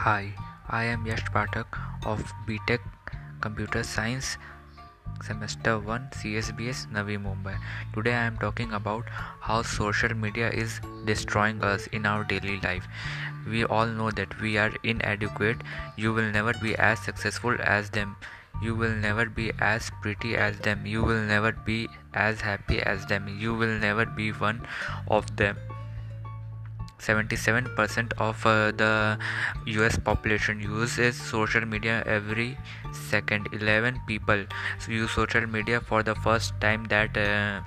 Hi, I am Yash Pathak of BTech Computer Science Semester 1 CSBS Navi Mumbai. Today I am talking about how social media is destroying us in our daily life. We all know that we are inadequate. You will never be as successful as them. You will never be as pretty as them. You will never be as happy as them. You will never be one of them 77% of uh, the US population uses social media every second. 11 people use social media for the first time that uh,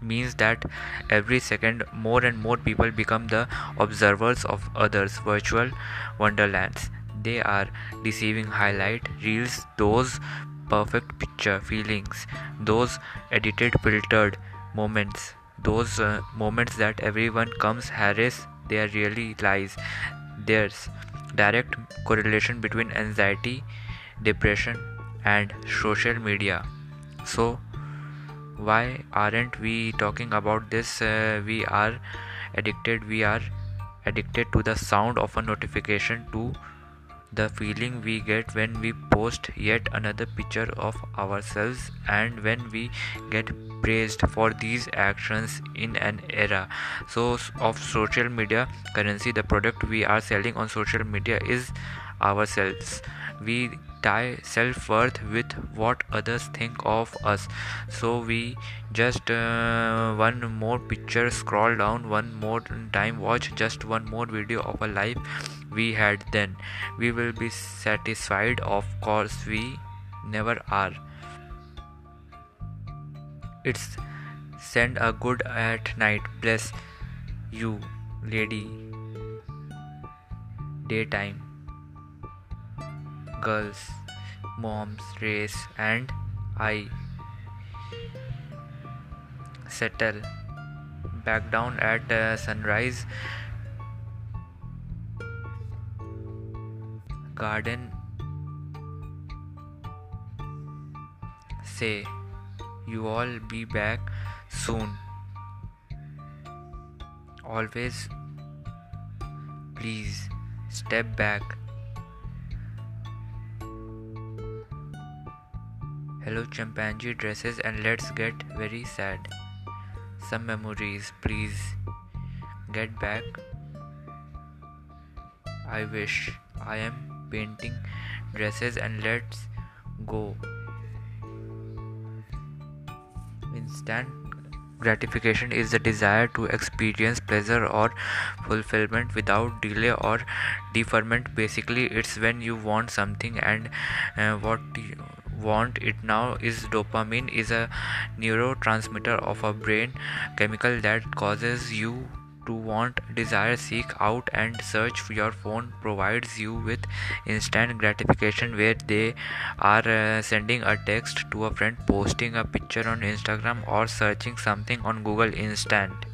means that every second more and more people become the observers of others virtual wonderlands. They are deceiving highlight reels those perfect picture feelings those edited filtered moments those uh, moments that everyone comes harass there really lies. There's direct correlation between anxiety depression and social media. So why aren't we talking about this? Uh, we are addicted. We are addicted to the sound of a notification to the feeling we get when we post yet another picture of ourselves and when we get praised for these actions in an era so of social media currency the product we are selling on social media is ourselves. We tie self-worth with what others think of us. So we just uh, one more picture scroll down one more time watch just one more video of a life we had then. We will be satisfied of course we never are. It's send a good at night. Bless you lady. Daytime girls, moms, race, and I settle back down at uh, sunrise. Garden say you all be back soon. Always please step back Hello chimpanzee dresses and let's get very sad. Some memories, please. Get back. I wish I am painting dresses and let's go. Instant gratification is the desire to experience pleasure or fulfillment without delay or deferment basically it's when you want something and uh, what you, want it now is dopamine is a neurotransmitter of a brain chemical that causes you to want desire seek out and search your phone provides you with instant gratification where they are uh, sending a text to a friend posting a picture on instagram or searching something on google instant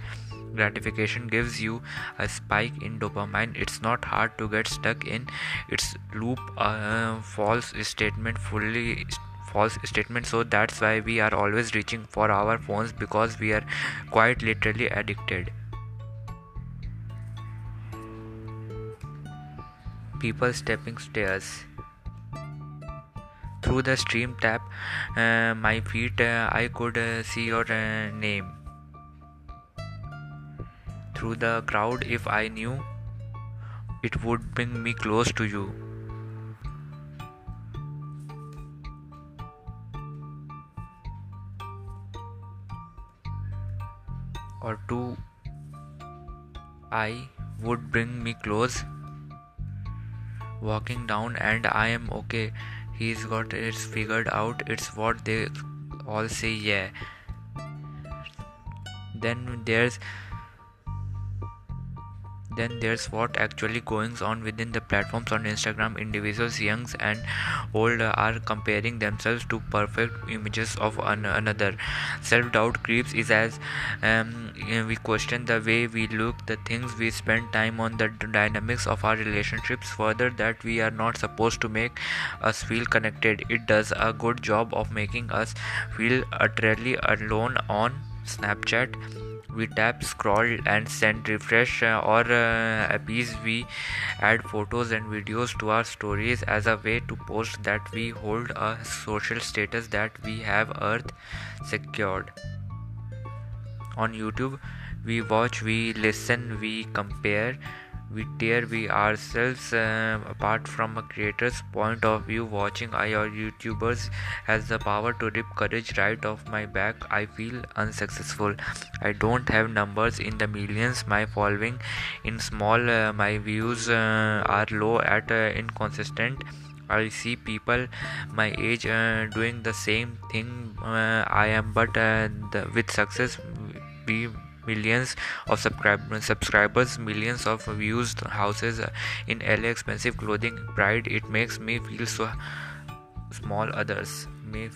gratification gives you a spike in dopamine. It's not hard to get stuck in its loop uh, false statement fully false statement. So that's why we are always reaching for our phones because we are quite literally addicted. People stepping stairs. Through the stream tap uh, my feet uh, i could uh, see your uh, name through the crowd if I knew it would bring me close to you. Or two, I would bring me close. Walking down, and I am okay. He's got it figured out. It's what they all say, yeah. Then there's then there's what actually goes on within the platforms on instagram. Individuals young and old are comparing themselves to perfect images of an- another. Self-doubt creeps is as um, we question the way we look the things we spend time on the dynamics of our relationships. Further that we are not supposed to make us feel connected. It does a good job of making us feel utterly alone on snapchat we tap scroll and send refresh uh, or uh, appease we add photos and videos to our stories as a way to post that we hold a social status that we have earth secured. On youtube we watch we listen we compare we tear we ourselves uh, apart from a creator's point of view watching our youtubers has the power to rip courage right off my back. I feel unsuccessful. I don't have numbers in the millions. My following in small uh, my views uh, are low at uh, inconsistent. I see people my age uh, doing the same thing uh, I am, but the, with success, we millions of subscribers millions of views houses uh, in la expensive clothing pride it makes me feel so small. Others may